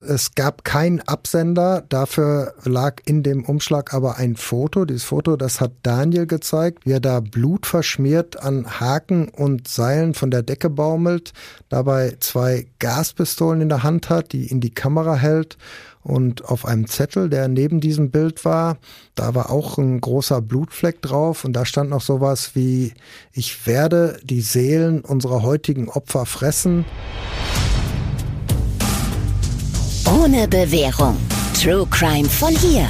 Es gab keinen Absender, dafür lag in dem Umschlag aber ein Foto. Dieses Foto, das hat Daniel gezeigt, wie er da blutverschmiert an Haken und Seilen von der Decke baumelt, dabei zwei Gaspistolen in der Hand hat, die in die Kamera hält und auf einem Zettel, der neben diesem Bild war, da war auch ein großer Blutfleck drauf und da stand noch sowas wie, ich werde die Seelen unserer heutigen Opfer fressen. Ohne Bewährung. True Crime von hier.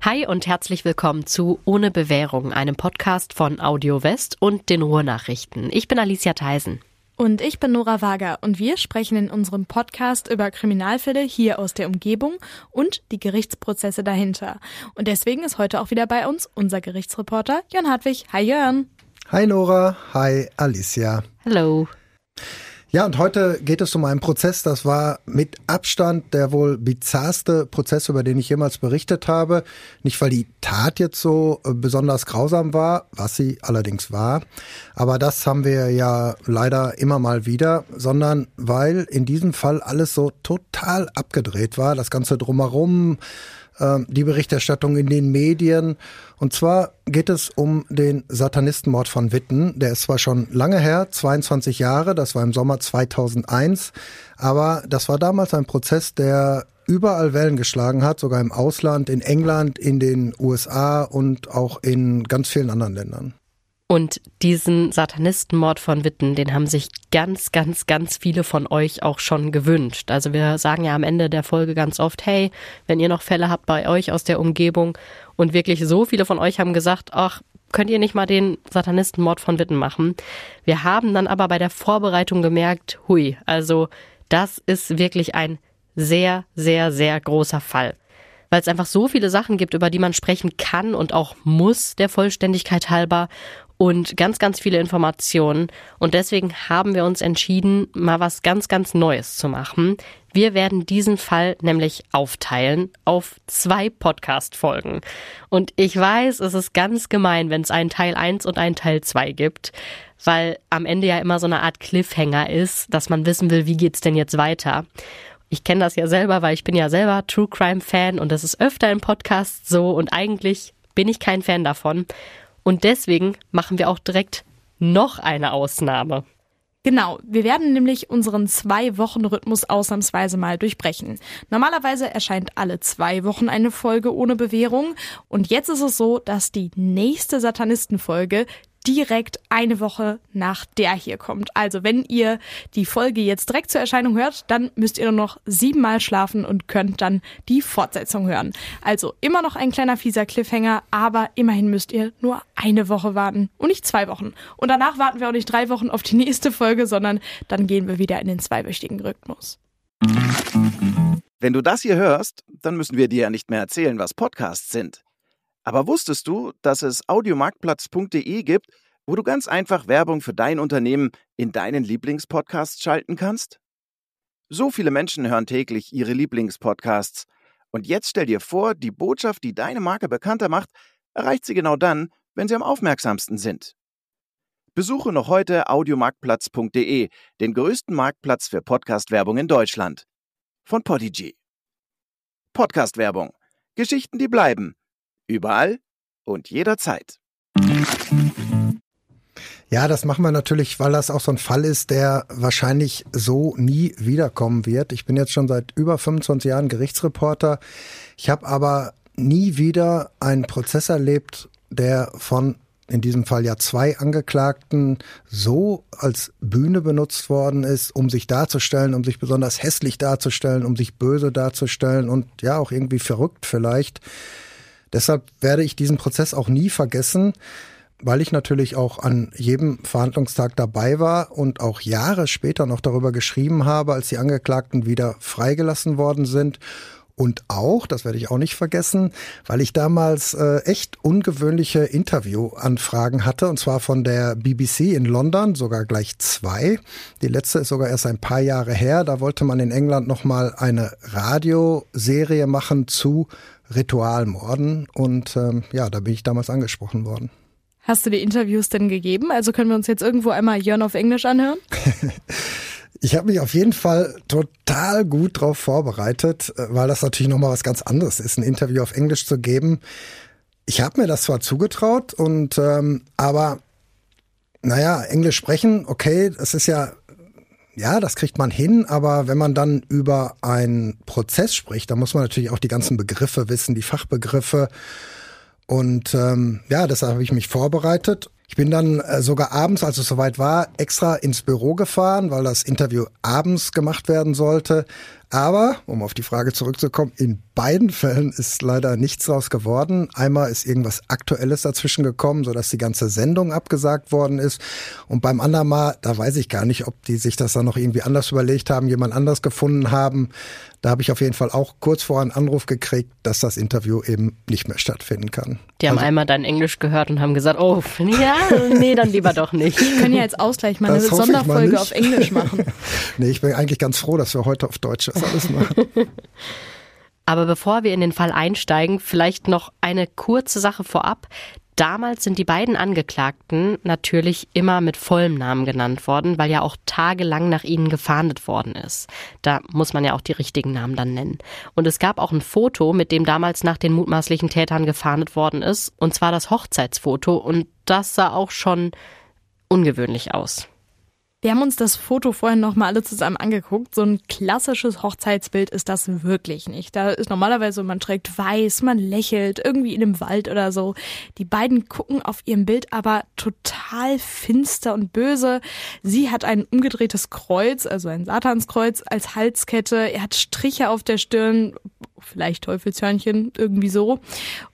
Hi und herzlich willkommen zu Ohne Bewährung, einem Podcast von Audio West und den Ruhrnachrichten. Ich bin Alicia Theisen. Und ich bin Nora Wager und wir sprechen in unserem Podcast über Kriminalfälle hier aus der Umgebung und die Gerichtsprozesse dahinter. Und deswegen ist heute auch wieder bei uns unser Gerichtsreporter Jörn Hartwig. Hi Jörn. Hi Nora, hi Alicia. Hallo. Ja, und heute geht es um einen Prozess, das war mit Abstand der wohl bizarrste Prozess, über den ich jemals berichtet habe. Nicht, weil die Tat jetzt so äh, besonders grausam war, was sie allerdings war, aber das haben wir ja leider immer mal wieder, sondern weil in diesem Fall alles so total abgedreht war, das Ganze drumherum, ähm, die Berichterstattung in den Medien. Und zwar geht es um den Satanistenmord von Witten. Der ist zwar schon lange her, 22 Jahre, das war im Sommer 2001, aber das war damals ein Prozess, der überall Wellen geschlagen hat, sogar im Ausland, in England, in den USA und auch in ganz vielen anderen Ländern. Und diesen Satanistenmord von Witten, den haben sich ganz, ganz, ganz viele von euch auch schon gewünscht. Also wir sagen ja am Ende der Folge ganz oft, hey, wenn ihr noch Fälle habt bei euch aus der Umgebung und wirklich so viele von euch haben gesagt, ach, könnt ihr nicht mal den Satanistenmord von Witten machen? Wir haben dann aber bei der Vorbereitung gemerkt, hui, also das ist wirklich ein sehr, sehr, sehr großer Fall weil es einfach so viele Sachen gibt, über die man sprechen kann und auch muss, der Vollständigkeit halber und ganz, ganz viele Informationen. Und deswegen haben wir uns entschieden, mal was ganz, ganz Neues zu machen. Wir werden diesen Fall nämlich aufteilen auf zwei Podcast-Folgen. Und ich weiß, es ist ganz gemein, wenn es einen Teil 1 und einen Teil 2 gibt, weil am Ende ja immer so eine Art Cliffhanger ist, dass man wissen will, wie geht's denn jetzt weiter. Ich kenne das ja selber, weil ich bin ja selber True Crime Fan und das ist öfter im Podcast so und eigentlich bin ich kein Fan davon. Und deswegen machen wir auch direkt noch eine Ausnahme. Genau, wir werden nämlich unseren Zwei-Wochen-Rhythmus ausnahmsweise mal durchbrechen. Normalerweise erscheint alle zwei Wochen eine Folge ohne Bewährung und jetzt ist es so, dass die nächste Satanistenfolge direkt eine Woche nach der hier kommt. Also wenn ihr die Folge jetzt direkt zur Erscheinung hört, dann müsst ihr nur noch siebenmal schlafen und könnt dann die Fortsetzung hören. Also immer noch ein kleiner fieser Cliffhanger, aber immerhin müsst ihr nur eine Woche warten und nicht zwei Wochen. Und danach warten wir auch nicht drei Wochen auf die nächste Folge, sondern dann gehen wir wieder in den zweiwöchigen Rhythmus. Wenn du das hier hörst, dann müssen wir dir ja nicht mehr erzählen, was Podcasts sind. Aber wusstest du, dass es audiomarktplatz.de gibt, wo du ganz einfach Werbung für dein Unternehmen in deinen Lieblingspodcasts schalten kannst? So viele Menschen hören täglich ihre Lieblingspodcasts. Und jetzt stell dir vor, die Botschaft, die deine Marke bekannter macht, erreicht sie genau dann, wenn sie am aufmerksamsten sind. Besuche noch heute audiomarktplatz.de, den größten Marktplatz für Podcast-Werbung in Deutschland. Von Podigy. Podcast-Werbung. Geschichten, die bleiben. Überall und jederzeit. Ja, das machen wir natürlich, weil das auch so ein Fall ist, der wahrscheinlich so nie wiederkommen wird. Ich bin jetzt schon seit über 25 Jahren Gerichtsreporter. Ich habe aber nie wieder einen Prozess erlebt, der von in diesem Fall ja zwei Angeklagten so als Bühne benutzt worden ist, um sich darzustellen, um sich besonders hässlich darzustellen, um sich böse darzustellen und ja auch irgendwie verrückt vielleicht. Deshalb werde ich diesen Prozess auch nie vergessen, weil ich natürlich auch an jedem Verhandlungstag dabei war und auch Jahre später noch darüber geschrieben habe, als die Angeklagten wieder freigelassen worden sind. Und auch, das werde ich auch nicht vergessen, weil ich damals äh, echt ungewöhnliche Interviewanfragen hatte, und zwar von der BBC in London, sogar gleich zwei. Die letzte ist sogar erst ein paar Jahre her. Da wollte man in England nochmal eine Radioserie machen zu Ritualmorden und ähm, ja, da bin ich damals angesprochen worden. Hast du die Interviews denn gegeben? Also können wir uns jetzt irgendwo einmal Jörn auf Englisch anhören? Ich habe mich auf jeden Fall total gut darauf vorbereitet, äh, weil das natürlich nochmal was ganz anderes ist, ein Interview auf Englisch zu geben. Ich habe mir das zwar zugetraut und ähm, aber naja, Englisch sprechen, okay, das ist ja ja, das kriegt man hin, aber wenn man dann über einen Prozess spricht, dann muss man natürlich auch die ganzen Begriffe wissen, die Fachbegriffe. Und ähm, ja, deshalb habe ich mich vorbereitet ich bin dann äh, sogar abends, als es soweit war, extra ins Büro gefahren, weil das Interview abends gemacht werden sollte. Aber, um auf die Frage zurückzukommen, in beiden Fällen ist leider nichts draus geworden. Einmal ist irgendwas Aktuelles dazwischen gekommen, sodass die ganze Sendung abgesagt worden ist. Und beim anderen Mal, da weiß ich gar nicht, ob die sich das dann noch irgendwie anders überlegt haben, jemand anders gefunden haben. Da habe ich auf jeden Fall auch kurz vorher einen Anruf gekriegt, dass das Interview eben nicht mehr stattfinden kann. Die haben also, einmal dein Englisch gehört und haben gesagt, oh, ja, nee, dann lieber doch nicht. Wir können ja als Ausgleich mal eine Sonderfolge mal auf Englisch machen. nee, ich bin eigentlich ganz froh, dass wir heute auf Deutsch das alles machen. Aber bevor wir in den Fall einsteigen, vielleicht noch eine kurze Sache vorab. Damals sind die beiden Angeklagten natürlich immer mit vollem Namen genannt worden, weil ja auch tagelang nach ihnen gefahndet worden ist. Da muss man ja auch die richtigen Namen dann nennen. Und es gab auch ein Foto, mit dem damals nach den mutmaßlichen Tätern gefahndet worden ist, und zwar das Hochzeitsfoto, und das sah auch schon ungewöhnlich aus. Wir haben uns das Foto vorhin nochmal alle zusammen angeguckt. So ein klassisches Hochzeitsbild ist das wirklich nicht. Da ist normalerweise, man trägt weiß, man lächelt, irgendwie in einem Wald oder so. Die beiden gucken auf ihrem Bild aber total finster und böse. Sie hat ein umgedrehtes Kreuz, also ein Satanskreuz als Halskette. Er hat Striche auf der Stirn, vielleicht Teufelshörnchen, irgendwie so.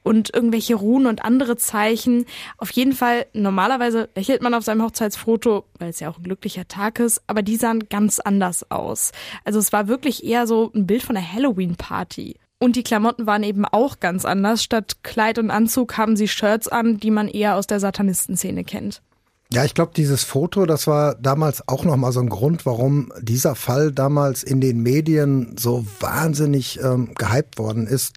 Und irgendwelche Runen und andere Zeichen. Auf jeden Fall, normalerweise lächelt man auf seinem Hochzeitsfoto, weil es ja auch ein glücklicher Tag ist, aber die sahen ganz anders aus. Also es war wirklich eher so ein Bild von einer Halloween-Party. Und die Klamotten waren eben auch ganz anders. Statt Kleid und Anzug haben sie Shirts an, die man eher aus der Satanistenszene kennt. Ja, ich glaube, dieses Foto, das war damals auch nochmal so ein Grund, warum dieser Fall damals in den Medien so wahnsinnig ähm, gehypt worden ist,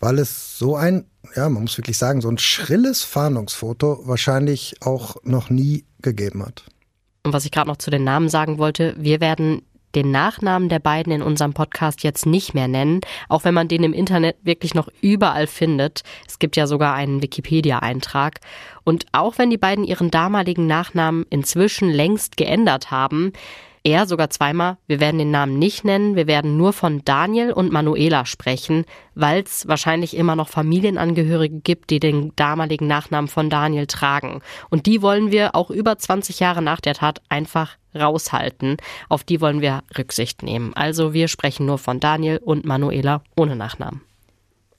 weil es so ein, ja, man muss wirklich sagen, so ein schrilles Fahndungsfoto wahrscheinlich auch noch nie gegeben hat. Und was ich gerade noch zu den Namen sagen wollte, wir werden den Nachnamen der beiden in unserem Podcast jetzt nicht mehr nennen, auch wenn man den im Internet wirklich noch überall findet. Es gibt ja sogar einen Wikipedia-Eintrag. Und auch wenn die beiden ihren damaligen Nachnamen inzwischen längst geändert haben, er sogar zweimal, wir werden den Namen nicht nennen, wir werden nur von Daniel und Manuela sprechen, weil es wahrscheinlich immer noch Familienangehörige gibt, die den damaligen Nachnamen von Daniel tragen. Und die wollen wir auch über 20 Jahre nach der Tat einfach raushalten. Auf die wollen wir Rücksicht nehmen. Also wir sprechen nur von Daniel und Manuela ohne Nachnamen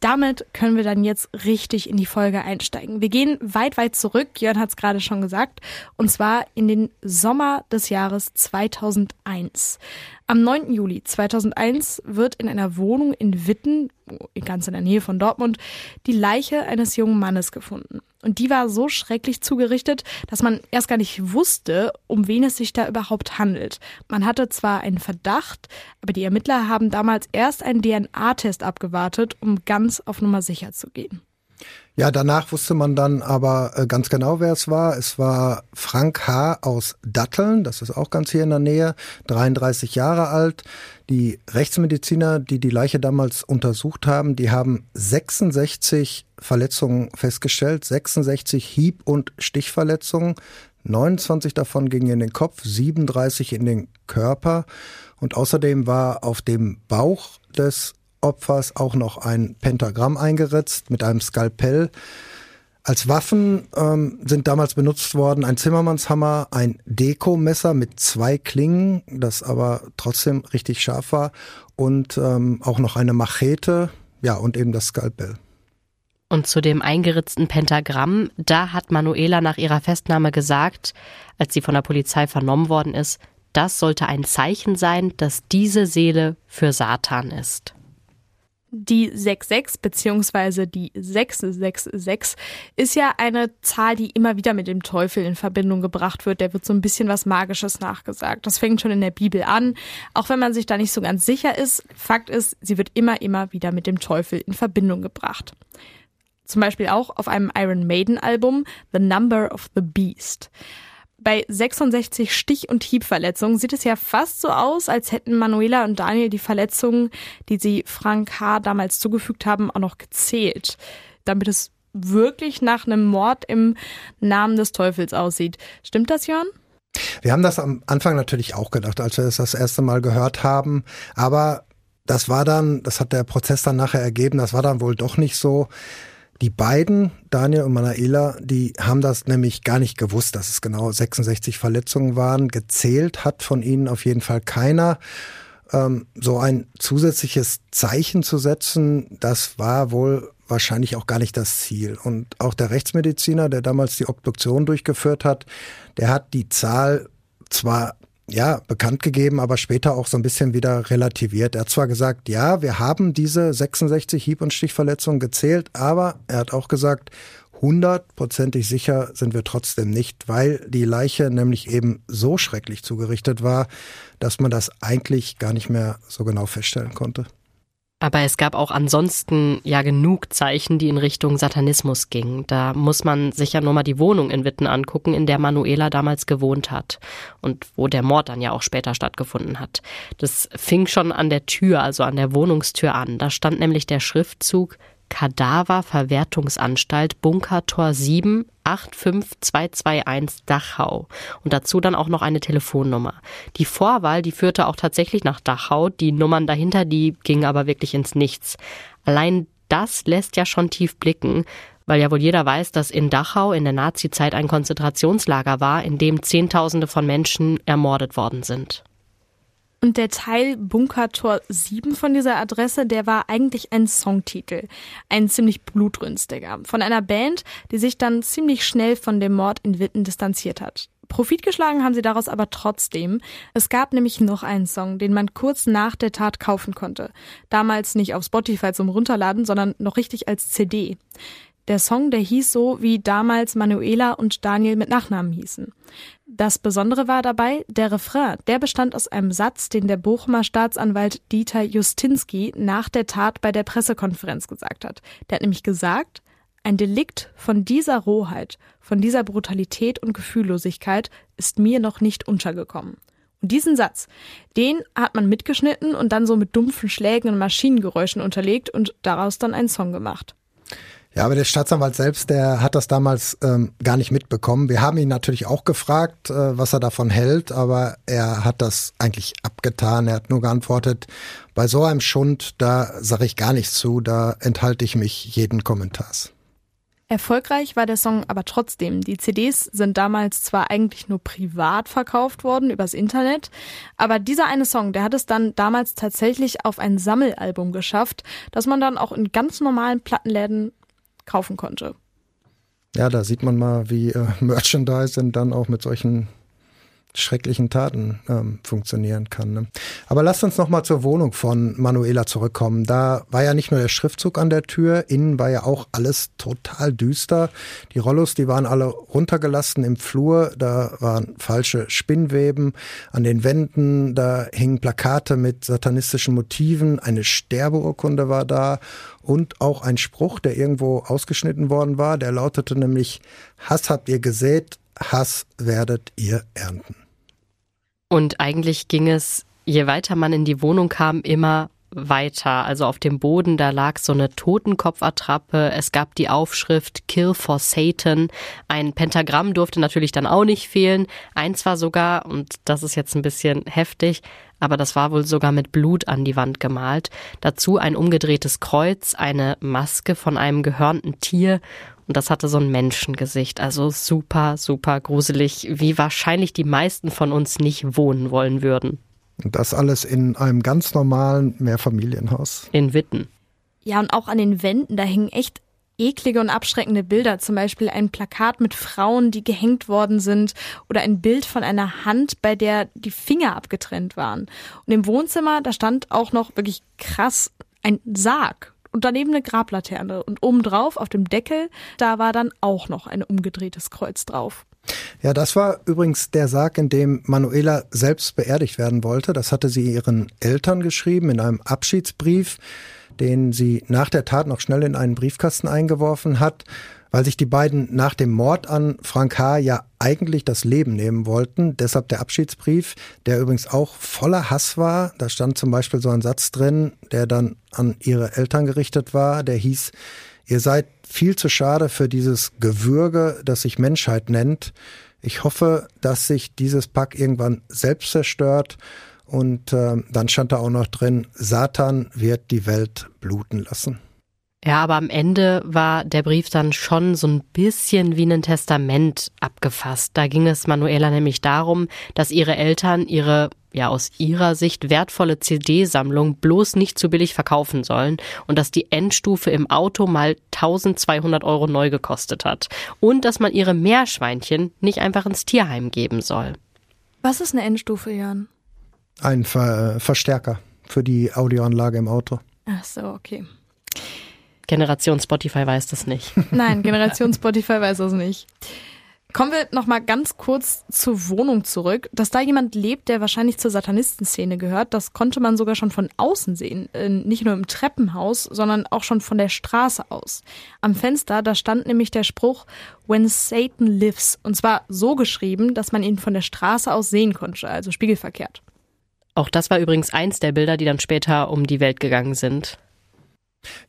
damit können wir dann jetzt richtig in die Folge einsteigen. Wir gehen weit, weit zurück, Jörn hat es gerade schon gesagt, und zwar in den Sommer des Jahres 2001. Am 9. Juli 2001 wird in einer Wohnung in Witten, ganz in der Nähe von Dortmund, die Leiche eines jungen Mannes gefunden. Und die war so schrecklich zugerichtet, dass man erst gar nicht wusste, um wen es sich da überhaupt handelt. Man hatte zwar einen Verdacht, aber die Ermittler haben damals erst einen DNA-Test abgewartet, um ganz auf Nummer sicher zu gehen. Ja, danach wusste man dann aber äh, ganz genau, wer es war. Es war Frank H. aus Datteln, das ist auch ganz hier in der Nähe, 33 Jahre alt. Die Rechtsmediziner, die die Leiche damals untersucht haben, die haben 66 Verletzungen festgestellt, 66 Hieb- und Stichverletzungen. 29 davon gingen in den Kopf, 37 in den Körper. Und außerdem war auf dem Bauch des Opfers auch noch ein Pentagramm eingeritzt mit einem Skalpell. Als Waffen ähm, sind damals benutzt worden ein Zimmermannshammer, ein Dekomesser mit zwei Klingen, das aber trotzdem richtig scharf war, und ähm, auch noch eine Machete, ja, und eben das Skalpell. Und zu dem eingeritzten Pentagramm, da hat Manuela nach ihrer Festnahme gesagt, als sie von der Polizei vernommen worden ist, das sollte ein Zeichen sein, dass diese Seele für Satan ist. Die 66 beziehungsweise die 666 ist ja eine Zahl, die immer wieder mit dem Teufel in Verbindung gebracht wird. Der wird so ein bisschen was Magisches nachgesagt. Das fängt schon in der Bibel an, auch wenn man sich da nicht so ganz sicher ist. Fakt ist, sie wird immer, immer wieder mit dem Teufel in Verbindung gebracht. Zum Beispiel auch auf einem Iron Maiden Album The Number of the Beast. Bei 66 Stich- und Hiebverletzungen sieht es ja fast so aus, als hätten Manuela und Daniel die Verletzungen, die sie Frank H. damals zugefügt haben, auch noch gezählt. Damit es wirklich nach einem Mord im Namen des Teufels aussieht. Stimmt das, Jörn? Wir haben das am Anfang natürlich auch gedacht, als wir es das erste Mal gehört haben. Aber das war dann, das hat der Prozess dann nachher ergeben, das war dann wohl doch nicht so. Die beiden, Daniel und Manaela, die haben das nämlich gar nicht gewusst, dass es genau 66 Verletzungen waren. Gezählt hat von ihnen auf jeden Fall keiner. Ähm, so ein zusätzliches Zeichen zu setzen, das war wohl wahrscheinlich auch gar nicht das Ziel. Und auch der Rechtsmediziner, der damals die Obduktion durchgeführt hat, der hat die Zahl zwar ja, bekannt gegeben, aber später auch so ein bisschen wieder relativiert. Er hat zwar gesagt, ja, wir haben diese 66 Hieb- und Stichverletzungen gezählt, aber er hat auch gesagt, hundertprozentig sicher sind wir trotzdem nicht, weil die Leiche nämlich eben so schrecklich zugerichtet war, dass man das eigentlich gar nicht mehr so genau feststellen konnte. Aber es gab auch ansonsten ja genug Zeichen, die in Richtung Satanismus gingen. Da muss man sich ja nur mal die Wohnung in Witten angucken, in der Manuela damals gewohnt hat und wo der Mord dann ja auch später stattgefunden hat. Das fing schon an der Tür, also an der Wohnungstür an. Da stand nämlich der Schriftzug Kadaververwertungsanstalt Bunkertor 7 85221 Dachau und dazu dann auch noch eine Telefonnummer. Die Vorwahl, die führte auch tatsächlich nach Dachau, die Nummern dahinter, die gingen aber wirklich ins Nichts. Allein das lässt ja schon tief blicken, weil ja wohl jeder weiß, dass in Dachau in der Nazizeit ein Konzentrationslager war, in dem Zehntausende von Menschen ermordet worden sind. Und der Teil Bunkertor 7 von dieser Adresse, der war eigentlich ein Songtitel. Ein ziemlich blutrünstiger. Von einer Band, die sich dann ziemlich schnell von dem Mord in Witten distanziert hat. Profit geschlagen haben sie daraus aber trotzdem. Es gab nämlich noch einen Song, den man kurz nach der Tat kaufen konnte. Damals nicht auf Spotify zum Runterladen, sondern noch richtig als CD. Der Song, der hieß so, wie damals Manuela und Daniel mit Nachnamen hießen. Das Besondere war dabei, der Refrain, der bestand aus einem Satz, den der Bochumer Staatsanwalt Dieter Justinski nach der Tat bei der Pressekonferenz gesagt hat. Der hat nämlich gesagt, ein Delikt von dieser Rohheit, von dieser Brutalität und Gefühllosigkeit ist mir noch nicht untergekommen. Und diesen Satz, den hat man mitgeschnitten und dann so mit dumpfen Schlägen und Maschinengeräuschen unterlegt und daraus dann einen Song gemacht. Ja, aber der Staatsanwalt selbst, der hat das damals ähm, gar nicht mitbekommen. Wir haben ihn natürlich auch gefragt, äh, was er davon hält, aber er hat das eigentlich abgetan. Er hat nur geantwortet, bei so einem Schund, da sage ich gar nichts zu, da enthalte ich mich jeden Kommentars. Erfolgreich war der Song aber trotzdem. Die CDs sind damals zwar eigentlich nur privat verkauft worden übers Internet, aber dieser eine Song, der hat es dann damals tatsächlich auf ein Sammelalbum geschafft, das man dann auch in ganz normalen Plattenläden kaufen konnte. Ja, da sieht man mal, wie äh, Merchandising dann auch mit solchen schrecklichen Taten ähm, funktionieren kann. Ne? Aber lasst uns noch mal zur Wohnung von Manuela zurückkommen. Da war ja nicht nur der Schriftzug an der Tür, innen war ja auch alles total düster. Die Rollos, die waren alle runtergelassen im Flur, da waren falsche Spinnweben an den Wänden, da hingen Plakate mit satanistischen Motiven, eine Sterbeurkunde war da und auch ein Spruch, der irgendwo ausgeschnitten worden war, der lautete nämlich Hass habt ihr gesät, Hass werdet ihr ernten. Und eigentlich ging es, je weiter man in die Wohnung kam, immer weiter. Also auf dem Boden, da lag so eine Totenkopfattrappe. Es gab die Aufschrift Kill for Satan. Ein Pentagramm durfte natürlich dann auch nicht fehlen. Eins war sogar, und das ist jetzt ein bisschen heftig, aber das war wohl sogar mit Blut an die Wand gemalt. Dazu ein umgedrehtes Kreuz, eine Maske von einem gehörnten Tier und das hatte so ein Menschengesicht. Also super, super gruselig, wie wahrscheinlich die meisten von uns nicht wohnen wollen würden. Und das alles in einem ganz normalen Mehrfamilienhaus. In Witten. Ja, und auch an den Wänden, da hängen echt eklige und abschreckende Bilder, zum Beispiel ein Plakat mit Frauen, die gehängt worden sind oder ein Bild von einer Hand, bei der die Finger abgetrennt waren. Und im Wohnzimmer, da stand auch noch wirklich krass ein Sarg und daneben eine Grablaterne. Und obendrauf auf dem Deckel, da war dann auch noch ein umgedrehtes Kreuz drauf. Ja, das war übrigens der Sarg, in dem Manuela selbst beerdigt werden wollte. Das hatte sie ihren Eltern geschrieben in einem Abschiedsbrief. den sie nach der Tat noch schnell in einen Briefkasten eingeworfen hat, weil sich die beiden nach dem Mord an Frank H. ja eigentlich das Leben nehmen wollten. Deshalb der Abschiedsbrief, der übrigens auch voller Hass war. Da stand zum Beispiel so ein Satz drin, der dann an ihre Eltern gerichtet war, der hieß, ihr seid viel zu schade für dieses Gewürge, das sich Menschheit nennt. Ich hoffe, dass sich dieses Pack irgendwann selbst zerstört. Und äh, dann stand da auch noch drin, Satan wird die Welt bluten lassen. Ja, aber am Ende war der Brief dann schon so ein bisschen wie ein Testament abgefasst. Da ging es Manuela nämlich darum, dass ihre Eltern ihre ja aus ihrer Sicht wertvolle CD-Sammlung bloß nicht zu billig verkaufen sollen und dass die Endstufe im Auto mal 1200 Euro neu gekostet hat und dass man ihre Meerschweinchen nicht einfach ins Tierheim geben soll. Was ist eine Endstufe, Jan? Ein Ver Verstärker für die Audioanlage im Auto. Ach so, okay. Generation Spotify weiß das nicht. Nein, Generation Spotify weiß das nicht. Kommen wir noch mal ganz kurz zur Wohnung zurück. Dass da jemand lebt, der wahrscheinlich zur Satanistenszene gehört, das konnte man sogar schon von außen sehen. Äh, nicht nur im Treppenhaus, sondern auch schon von der Straße aus. Am Fenster, da stand nämlich der Spruch When Satan lives. Und zwar so geschrieben, dass man ihn von der Straße aus sehen konnte, also spiegelverkehrt. Auch das war übrigens eins der Bilder, die dann später um die Welt gegangen sind.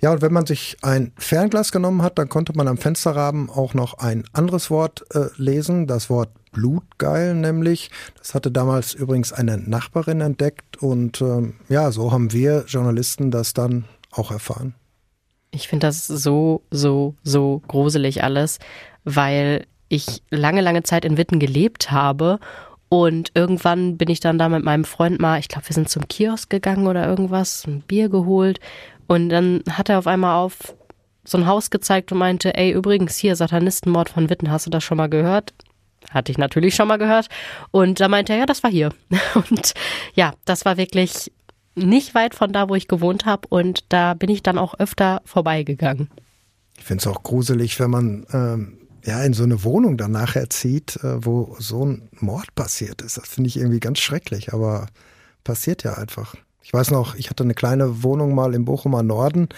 Ja, und wenn man sich ein Fernglas genommen hat, dann konnte man am Fensterrahmen auch noch ein anderes Wort äh, lesen, das Wort Blutgeil nämlich. Das hatte damals übrigens eine Nachbarin entdeckt und ähm, ja, so haben wir Journalisten das dann auch erfahren. Ich finde das so, so, so gruselig alles, weil ich lange, lange Zeit in Witten gelebt habe und irgendwann bin ich dann da mit meinem Freund mal, ich glaube, wir sind zum Kiosk gegangen oder irgendwas, ein Bier geholt und dann hat er auf einmal auf so ein Haus gezeigt und meinte, ey, übrigens hier, Satanistenmord von Witten, hast du das schon mal gehört? Hatte ich natürlich schon mal gehört. Und da meinte er, ja, das war hier. Und ja, das war wirklich nicht weit von da, wo ich gewohnt habe. Und da bin ich dann auch öfter vorbeigegangen. Ich finde es auch gruselig, wenn man ähm, ja in so eine Wohnung dann nachher zieht, äh, wo so ein Mord passiert ist. Das finde ich irgendwie ganz schrecklich, aber passiert ja einfach. Ich weiß noch, ich hatte eine kleine Wohnung mal im Bochumer Norden.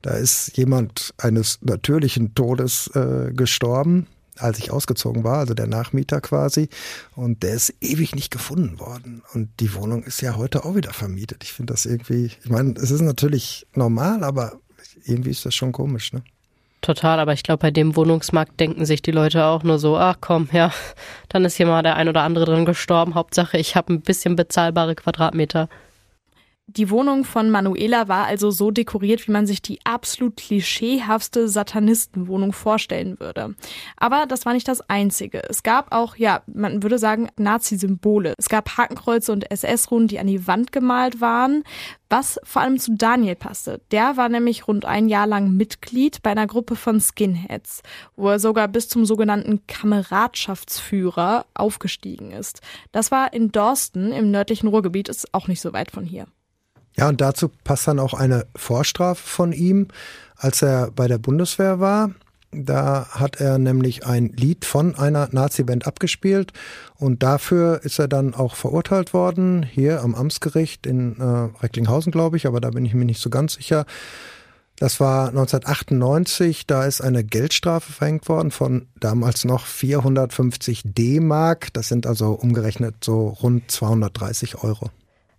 Da ist jemand eines natürlichen Todes äh, gestorben, als ich ausgezogen war, also der Nachmieter quasi. Und der ist ewig nicht gefunden worden. Und die Wohnung ist ja heute auch wieder vermietet. Ich finde das irgendwie, ich meine, es ist natürlich normal, aber irgendwie ist das schon komisch, ne? Total, aber ich glaube, bei dem Wohnungsmarkt denken sich die Leute auch nur so, ach komm, ja, dann ist hier mal der ein oder andere drin gestorben. Hauptsache, ich habe ein bisschen bezahlbare Quadratmeter. Die Wohnung von Manuela war also so dekoriert, wie man sich die absolut klischeehaftste Satanistenwohnung vorstellen würde. Aber das war nicht das Einzige. Es gab auch, ja, man würde sagen, Nazi-Symbole. Es gab Hakenkreuze und SS-Runen, die an die Wand gemalt waren, was vor allem zu Daniel passte. Der war nämlich rund ein Jahr lang Mitglied bei einer Gruppe von Skinheads, wo er sogar bis zum sogenannten Kameradschaftsführer aufgestiegen ist. Das war in Dorsten im nördlichen Ruhrgebiet, ist auch nicht so weit von hier. Ja, und dazu passt dann auch eine Vorstrafe von ihm, als er bei der Bundeswehr war. Da hat er nämlich ein Lied von einer Nazi-Band abgespielt und dafür ist er dann auch verurteilt worden, hier am Amtsgericht in äh, Recklinghausen, glaube ich, aber da bin ich mir nicht so ganz sicher. Das war 1998, da ist eine Geldstrafe verhängt worden von damals noch 450 D-Mark. Das sind also umgerechnet so rund 230 Euro.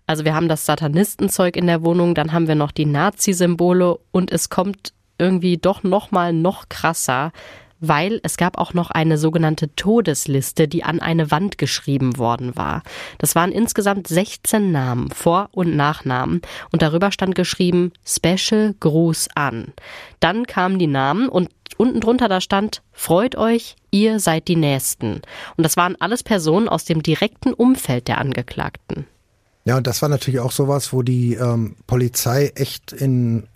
Also wir haben das Satanistenzeug in der Wohnung, dann haben wir noch die Nazi-Symbole und es kommt irgendwie doch noch mal noch krasser, weil es gab auch noch eine sogenannte Todesliste, die an eine Wand geschrieben worden war. Das waren insgesamt 16 Namen, Vor- und Nachnamen und darüber stand geschrieben Special Gruß an. Dann kamen die Namen und unten drunter da stand Freut euch, ihr seid die Nächsten. Und das waren alles Personen aus dem direkten Umfeld der Angeklagten. Ja, und das war natürlich auch sowas, wo die ähm, Polizei echt in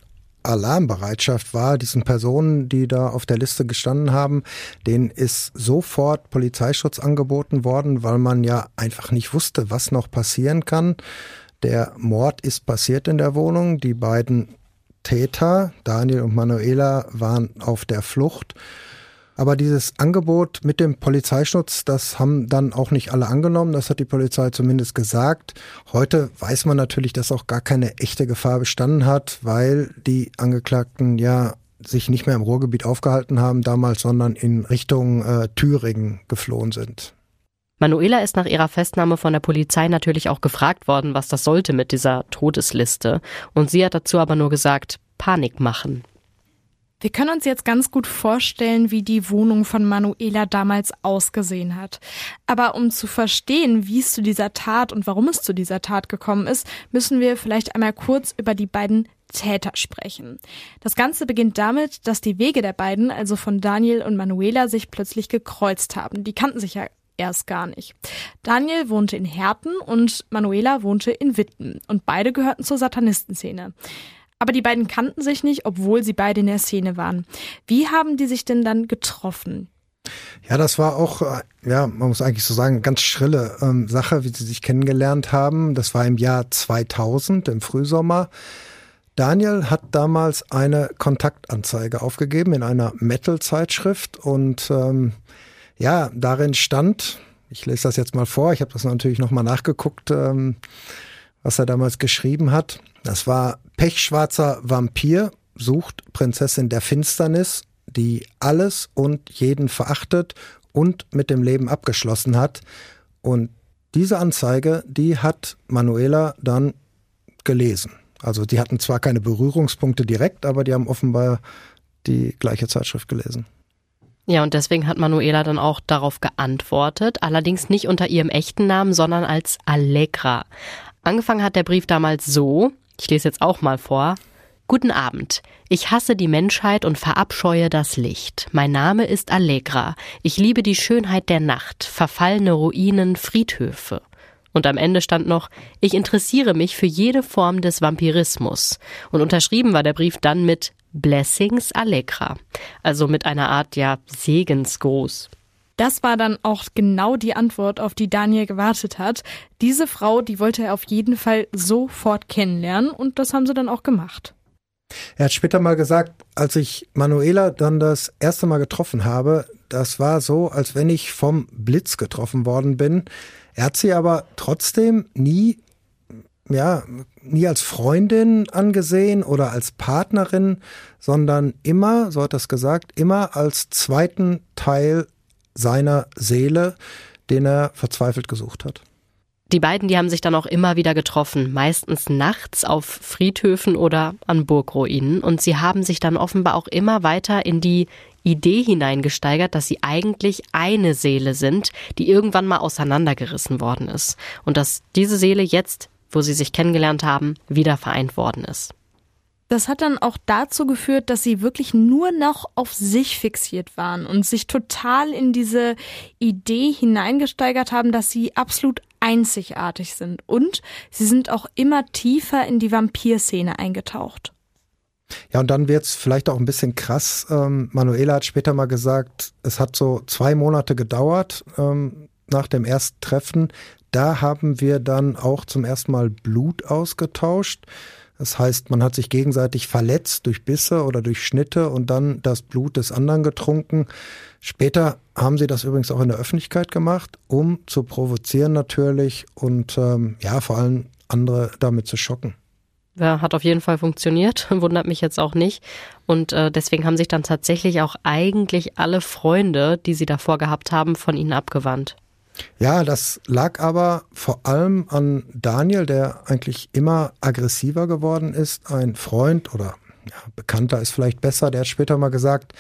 Alarmbereitschaft war. Diesen Personen, die da auf der Liste gestanden haben, denen ist sofort Polizeischutz angeboten worden, weil man ja einfach nicht wusste, was noch passieren kann. Der Mord ist passiert in der Wohnung. Die beiden Täter, Daniel und Manuela, waren auf der Flucht. Aber dieses Angebot mit dem Polizeischutz, das haben dann auch nicht alle angenommen. Das hat die Polizei zumindest gesagt. Heute weiß man natürlich, dass auch gar keine echte Gefahr bestanden hat, weil die Angeklagten ja sich nicht mehr im Ruhrgebiet aufgehalten haben damals, sondern in Richtung äh, Thüringen geflohen sind. Manuela ist nach ihrer Festnahme von der Polizei natürlich auch gefragt worden, was das sollte mit dieser Todesliste. Und sie hat dazu aber nur gesagt, Panik machen. Wir können uns jetzt ganz gut vorstellen, wie die Wohnung von Manuela damals ausgesehen hat. Aber um zu verstehen, wie es zu dieser Tat und warum es zu dieser Tat gekommen ist, müssen wir vielleicht einmal kurz über die beiden Täter sprechen. Das Ganze beginnt damit, dass die Wege der beiden, also von Daniel und Manuela, sich plötzlich gekreuzt haben. Die kannten sich ja erst gar nicht. Daniel wohnte in Herten und Manuela wohnte in Witten und beide gehörten zur Satanistenszene. Aber die beiden kannten sich nicht, obwohl sie beide in der Szene waren. Wie haben die sich denn dann getroffen? Ja, das war auch, äh, ja, man muss eigentlich so sagen, ganz schrille ähm, Sache, wie sie sich kennengelernt haben. Das war im Jahr 2000, im Frühsommer. Daniel hat damals eine Kontaktanzeige aufgegeben in einer Metal-Zeitschrift und ähm, ja, darin stand, ich lese das jetzt mal vor, ich habe das natürlich nochmal nachgeguckt, ähm, was er damals geschrieben hat. Das war Pechschwarzer Vampir sucht Prinzessin der Finsternis, die alles und jeden verachtet und mit dem Leben abgeschlossen hat. Und diese Anzeige, die hat Manuela dann gelesen. Also die hatten zwar keine Berührungspunkte direkt, aber die haben offenbar die gleiche Zeitschrift gelesen. Ja, und deswegen hat Manuela dann auch darauf geantwortet, allerdings nicht unter ihrem echten Namen, sondern als Allegra. Angefangen hat der Brief damals so, ich lese jetzt auch mal vor. Guten Abend. Ich hasse die Menschheit und verabscheue das Licht. Mein Name ist Allegra. Ich liebe die Schönheit der Nacht, verfallene Ruinen, Friedhöfe. Und am Ende stand noch, ich interessiere mich für jede Form des Vampirismus. Und unterschrieben war der Brief dann mit Blessings Allegra. Also mit einer Art, ja, Segensgruß. Das war dann auch genau die Antwort, auf die Daniel gewartet hat. Diese Frau, die wollte er auf jeden Fall sofort kennenlernen und das haben sie dann auch gemacht. Er hat später mal gesagt, als ich Manuela dann das erste Mal getroffen habe, das war so, als wenn ich vom Blitz getroffen worden bin. Er hat sie aber trotzdem nie, ja, nie als Freundin angesehen oder als Partnerin, sondern immer, so hat er es gesagt, immer als zweiten Teil seiner Seele, den er verzweifelt gesucht hat. Die beiden, die haben sich dann auch immer wieder getroffen, meistens nachts auf Friedhöfen oder an Burgruinen. Und sie haben sich dann offenbar auch immer weiter in die Idee hineingesteigert, dass sie eigentlich eine Seele sind, die irgendwann mal auseinandergerissen worden ist. Und dass diese Seele jetzt, wo sie sich kennengelernt haben, wieder vereint worden ist. Das hat dann auch dazu geführt, dass sie wirklich nur noch auf sich fixiert waren und sich total in diese Idee hineingesteigert haben, dass sie absolut einzigartig sind. Und sie sind auch immer tiefer in die Vampirszene eingetaucht. Ja, und dann wird's vielleicht auch ein bisschen krass. Ähm, Manuela hat später mal gesagt, es hat so zwei Monate gedauert ähm, nach dem ersten Treffen. Da haben wir dann auch zum ersten Mal Blut ausgetauscht. Das heißt, man hat sich gegenseitig verletzt durch Bisse oder durch Schnitte und dann das Blut des anderen getrunken. Später haben sie das übrigens auch in der Öffentlichkeit gemacht, um zu provozieren natürlich und ähm, ja, vor allem andere damit zu schocken. Ja, hat auf jeden Fall funktioniert, wundert mich jetzt auch nicht. Und äh, deswegen haben sich dann tatsächlich auch eigentlich alle Freunde, die sie davor gehabt haben, von ihnen abgewandt. Ja, das lag aber vor allem an Daniel, der eigentlich immer aggressiver geworden ist. Ein Freund oder ja, Bekannter ist vielleicht besser, der hat später mal gesagt,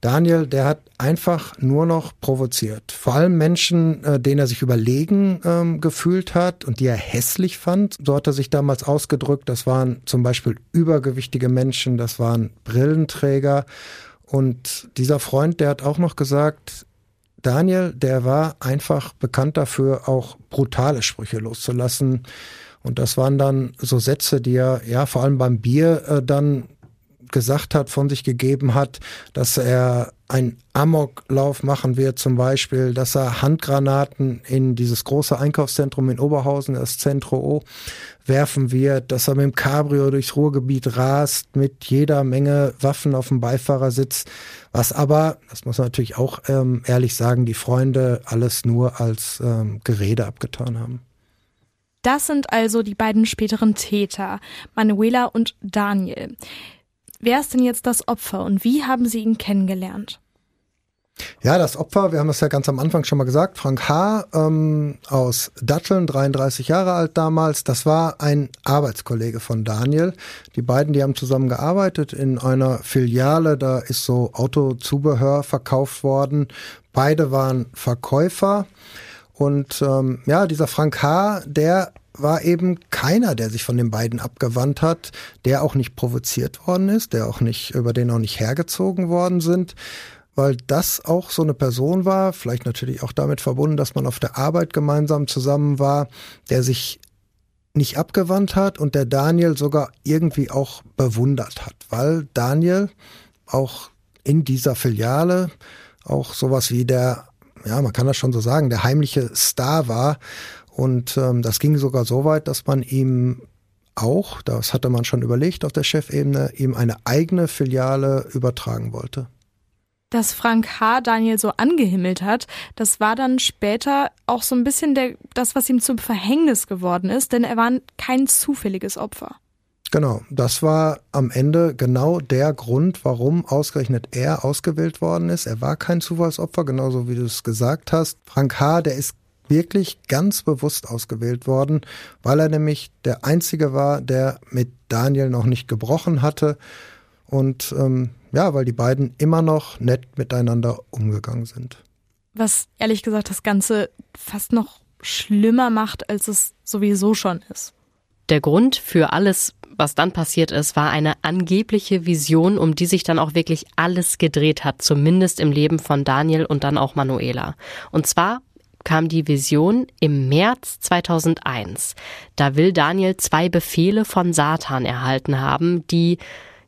Daniel, der hat einfach nur noch provoziert. Vor allem Menschen, äh, denen er sich überlegen ähm, gefühlt hat und die er hässlich fand. So hat er sich damals ausgedrückt. Das waren zum Beispiel übergewichtige Menschen, das waren Brillenträger. Und dieser Freund, der hat auch noch gesagt, Daniel, der war einfach bekannt dafür, auch brutale Sprüche loszulassen. Und das waren dann so Sätze, die er ja vor allem beim Bier äh, dann gesagt hat, von sich gegeben hat, dass er ein Amoklauf machen wird, zum Beispiel, dass er Handgranaten in dieses große Einkaufszentrum in Oberhausen, das Zentro O, werfen wird, dass er mit dem Cabrio durchs Ruhrgebiet rast, mit jeder Menge Waffen auf dem Beifahrersitz, was aber, das muss man natürlich auch ähm, ehrlich sagen, die Freunde alles nur als ähm, Gerede abgetan haben. Das sind also die beiden späteren Täter, Manuela und Daniel. Wer ist denn jetzt das Opfer und wie haben Sie ihn kennengelernt? Ja, das Opfer, wir haben es ja ganz am Anfang schon mal gesagt, Frank H. Ähm, aus Datteln, 33 Jahre alt damals, das war ein Arbeitskollege von Daniel. Die beiden, die haben zusammen gearbeitet in einer Filiale, da ist so Autozubehör verkauft worden. Beide waren Verkäufer. Und ähm, ja, dieser Frank H., der war eben keiner, der sich von den beiden abgewandt hat, der auch nicht provoziert worden ist, der auch nicht, über den auch nicht hergezogen worden sind, weil das auch so eine Person war, vielleicht natürlich auch damit verbunden, dass man auf der Arbeit gemeinsam zusammen war, der sich nicht abgewandt hat und der Daniel sogar irgendwie auch bewundert hat, weil Daniel auch in dieser Filiale auch sowas wie der, ja, man kann das schon so sagen, der heimliche Star war und ähm, das ging sogar so weit, dass man ihm auch, das hatte man schon überlegt auf der Chefebene, ihm eine eigene Filiale übertragen wollte. Dass Frank H. Daniel so angehimmelt hat, das war dann später auch so ein bisschen der, das, was ihm zum Verhängnis geworden ist, denn er war kein zufälliges Opfer. Genau, das war am Ende genau der Grund, warum ausgerechnet er ausgewählt worden ist. Er war kein Zufallsopfer, genauso wie du es gesagt hast. Frank H., der ist wirklich ganz bewusst ausgewählt worden, weil er nämlich der Einzige war, der mit Daniel noch nicht gebrochen hatte und ähm, ja, weil die beiden immer noch nett miteinander umgegangen sind. Was ehrlich gesagt das Ganze fast noch schlimmer macht, als es sowieso schon ist. Der Grund für alles, was dann passiert ist, war eine angebliche Vision, um die sich dann auch wirklich alles gedreht hat, zumindest im Leben von Daniel und dann auch Manuela. Und zwar kam die Vision im März 2001. Da will Daniel zwei Befehle von Satan erhalten haben, die,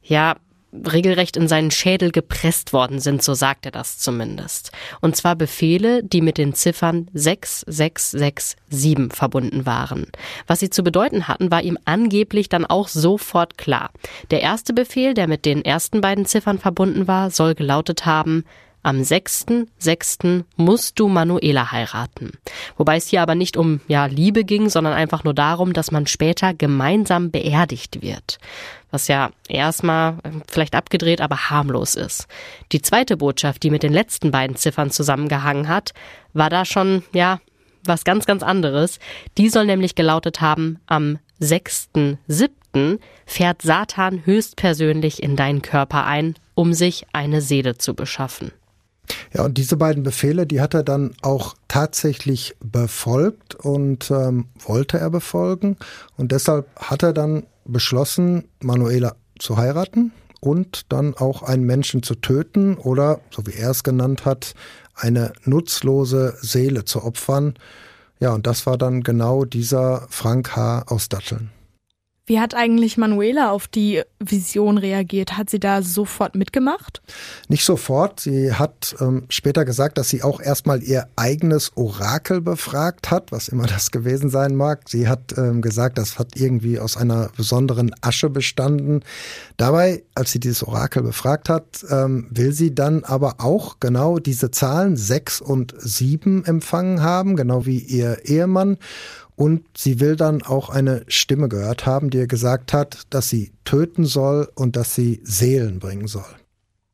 ja, regelrecht in seinen Schädel gepresst worden sind, so sagt er das zumindest. Und zwar Befehle, die mit den Ziffern 6667 verbunden waren. Was sie zu bedeuten hatten, war ihm angeblich dann auch sofort klar. Der erste Befehl, der mit den ersten beiden Ziffern verbunden war, soll gelautet haben, am 6.6. musst du Manuela heiraten. Wobei es hier aber nicht um ja, Liebe ging, sondern einfach nur darum, dass man später gemeinsam beerdigt wird. Was ja erstmal äh, vielleicht abgedreht, aber harmlos ist. Die zweite Botschaft, die mit den letzten beiden Ziffern zusammengehangen hat, war da schon, ja, was ganz, ganz anderes. Die soll nämlich gelautet haben, am 6.7. fährt Satan höchstpersönlich in deinen Körper ein, um sich eine Seele zu beschaffen. Ja, und diese beiden Befehle, die hat er dann auch tatsächlich befolgt und ähm, wollte er befolgen. Und deshalb hat er dann beschlossen, Manuela zu heiraten und dann auch einen Menschen zu töten oder, so wie er es genannt hat, eine nutzlose Seele zu opfern. Ja, und das war dann genau dieser Frank H. aus Datteln. Wie hat eigentlich Manuela auf die Vision reagiert? Hat sie da sofort mitgemacht? Nicht sofort. Sie hat ähm, später gesagt, dass sie auch erstmal ihr eigenes Orakel befragt hat, was immer das gewesen sein mag. Sie hat ähm, gesagt, das hat irgendwie aus einer besonderen Asche bestanden. Dabei, als sie dieses Orakel befragt hat, ähm, will sie dann aber auch genau diese Zahlen sechs und sieben empfangen haben, genau wie ihr Ehemann. Und sie will dann auch eine Stimme gehört haben, die ihr gesagt hat, dass sie töten soll und dass sie Seelen bringen soll.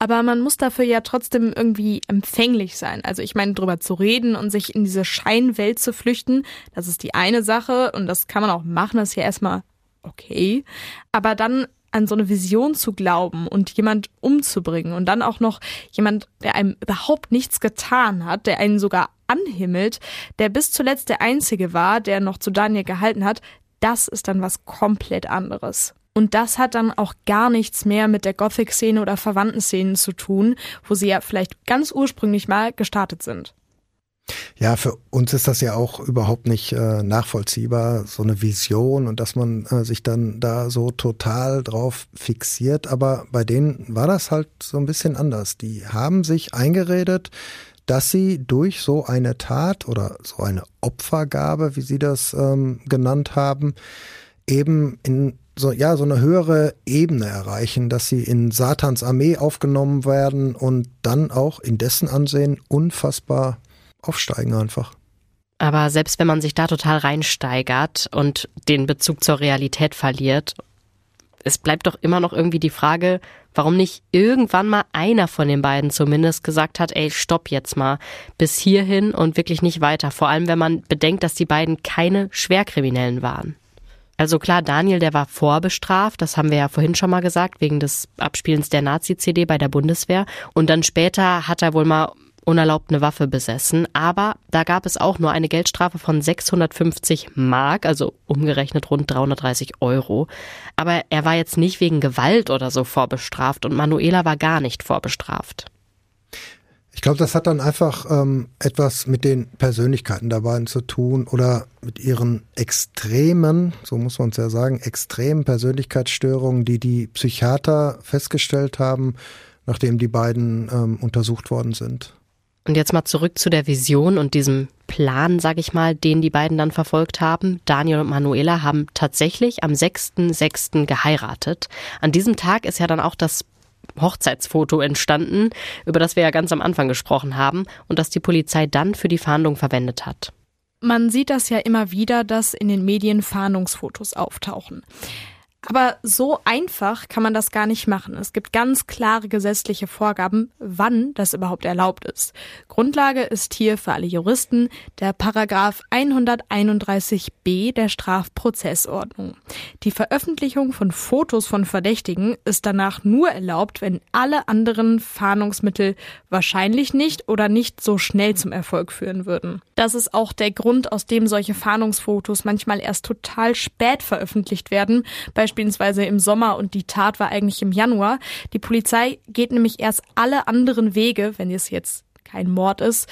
Aber man muss dafür ja trotzdem irgendwie empfänglich sein. Also ich meine, drüber zu reden und sich in diese Scheinwelt zu flüchten, das ist die eine Sache und das kann man auch machen, das ist ja erstmal okay. Aber dann an so eine Vision zu glauben und jemand umzubringen und dann auch noch jemand, der einem überhaupt nichts getan hat, der einen sogar anhimmelt, der bis zuletzt der Einzige war, der noch zu Daniel gehalten hat, das ist dann was komplett anderes. Und das hat dann auch gar nichts mehr mit der Gothic-Szene oder verwandten Szenen zu tun, wo sie ja vielleicht ganz ursprünglich mal gestartet sind. Ja, für uns ist das ja auch überhaupt nicht äh, nachvollziehbar, so eine Vision und dass man äh, sich dann da so total drauf fixiert. Aber bei denen war das halt so ein bisschen anders. Die haben sich eingeredet, dass sie durch so eine Tat oder so eine Opfergabe, wie sie das ähm, genannt haben, eben in so, ja, so eine höhere Ebene erreichen, dass sie in Satans Armee aufgenommen werden und dann auch in dessen Ansehen unfassbar aufsteigen einfach. Aber selbst wenn man sich da total reinsteigert und den Bezug zur Realität verliert, es bleibt doch immer noch irgendwie die Frage, warum nicht irgendwann mal einer von den beiden zumindest gesagt hat, ey, stopp jetzt mal bis hierhin und wirklich nicht weiter. Vor allem, wenn man bedenkt, dass die beiden keine Schwerkriminellen waren. Also klar, Daniel, der war vorbestraft, das haben wir ja vorhin schon mal gesagt, wegen des Abspielens der Nazi-CD bei der Bundeswehr. Und dann später hat er wohl mal unerlaubt eine Waffe besessen, aber da gab es auch nur eine Geldstrafe von 650 Mark, also umgerechnet rund 330 Euro. Aber er war jetzt nicht wegen Gewalt oder so vorbestraft und Manuela war gar nicht vorbestraft. Ich glaube, das hat dann einfach ähm, etwas mit den Persönlichkeiten dabei zu tun oder mit ihren extremen, so muss man es ja sagen, extremen Persönlichkeitsstörungen, die die Psychiater festgestellt haben, nachdem die beiden ähm, untersucht worden sind. Und jetzt mal zurück zu der Vision und diesem Plan, sag ich mal, den die beiden dann verfolgt haben. Daniel und Manuela haben tatsächlich am 6.6. geheiratet. An diesem Tag ist ja dann auch das Hochzeitsfoto entstanden, über das wir ja ganz am Anfang gesprochen haben und das die Polizei dann für die Fahndung verwendet hat. Man sieht das ja immer wieder, dass in den Medien Fahndungsfotos auftauchen. Aber so einfach kann man das gar nicht machen. Es gibt ganz klare gesetzliche Vorgaben, wann das überhaupt erlaubt ist. Grundlage ist hier für alle Juristen der Paragraph 131b der Strafprozessordnung. Die Veröffentlichung von Fotos von Verdächtigen ist danach nur erlaubt, wenn alle anderen Fahndungsmittel wahrscheinlich nicht oder nicht so schnell zum Erfolg führen würden. Das ist auch der Grund, aus dem solche Fahndungsfotos manchmal erst total spät veröffentlicht werden, beispielsweise im Sommer und die Tat war eigentlich im Januar. Die Polizei geht nämlich erst alle anderen Wege, wenn es jetzt kein Mord ist,